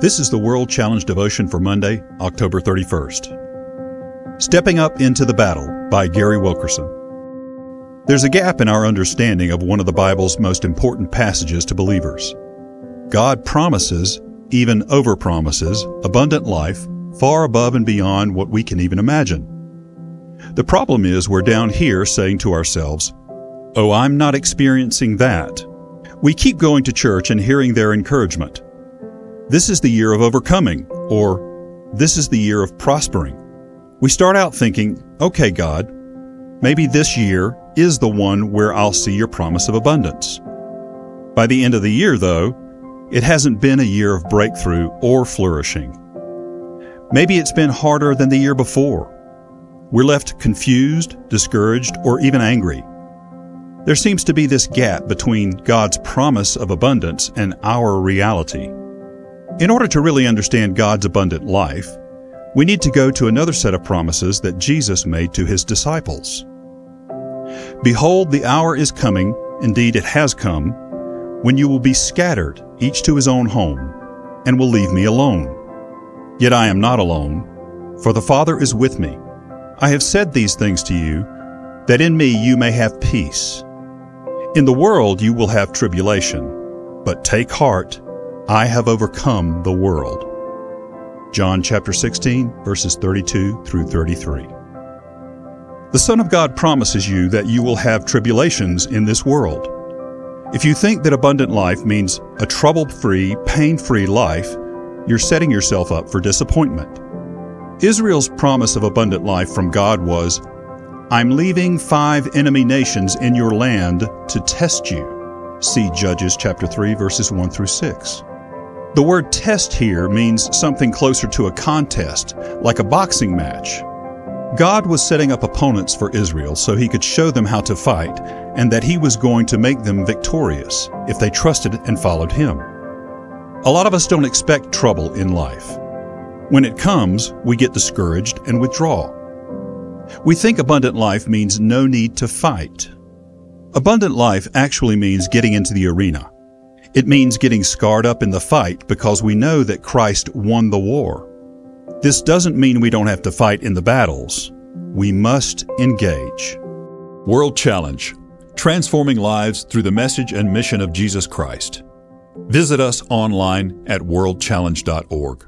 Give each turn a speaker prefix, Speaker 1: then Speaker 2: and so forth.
Speaker 1: This is the World Challenge Devotion for Monday, October 31st. Stepping Up into the Battle by Gary Wilkerson. There's a gap in our understanding of one of the Bible's most important passages to believers. God promises, even overpromises, abundant life far above and beyond what we can even imagine. The problem is we're down here saying to ourselves, Oh, I'm not experiencing that. We keep going to church and hearing their encouragement. This is the year of overcoming, or this is the year of prospering. We start out thinking, okay, God, maybe this year is the one where I'll see your promise of abundance. By the end of the year, though, it hasn't been a year of breakthrough or flourishing. Maybe it's been harder than the year before. We're left confused, discouraged, or even angry. There seems to be this gap between God's promise of abundance and our reality. In order to really understand God's abundant life, we need to go to another set of promises that Jesus made to his disciples. Behold, the hour is coming, indeed it has come, when you will be scattered, each to his own home, and will leave me alone. Yet I am not alone, for the Father is with me. I have said these things to you, that in me you may have peace. In the world you will have tribulation, but take heart, I have overcome the world. John chapter 16, verses 32 through 33. The Son of God promises you that you will have tribulations in this world. If you think that abundant life means a trouble free, pain free life, you're setting yourself up for disappointment. Israel's promise of abundant life from God was, I'm leaving five enemy nations in your land to test you. See Judges chapter 3 verses 1 through 6. The word test here means something closer to a contest, like a boxing match. God was setting up opponents for Israel so he could show them how to fight and that he was going to make them victorious if they trusted and followed him. A lot of us don't expect trouble in life. When it comes, we get discouraged and withdraw. We think abundant life means no need to fight. Abundant life actually means getting into the arena. It means getting scarred up in the fight because we know that Christ won the war. This doesn't mean we don't have to fight in the battles. We must engage. World Challenge Transforming Lives Through the Message and Mission of Jesus Christ. Visit us online at worldchallenge.org.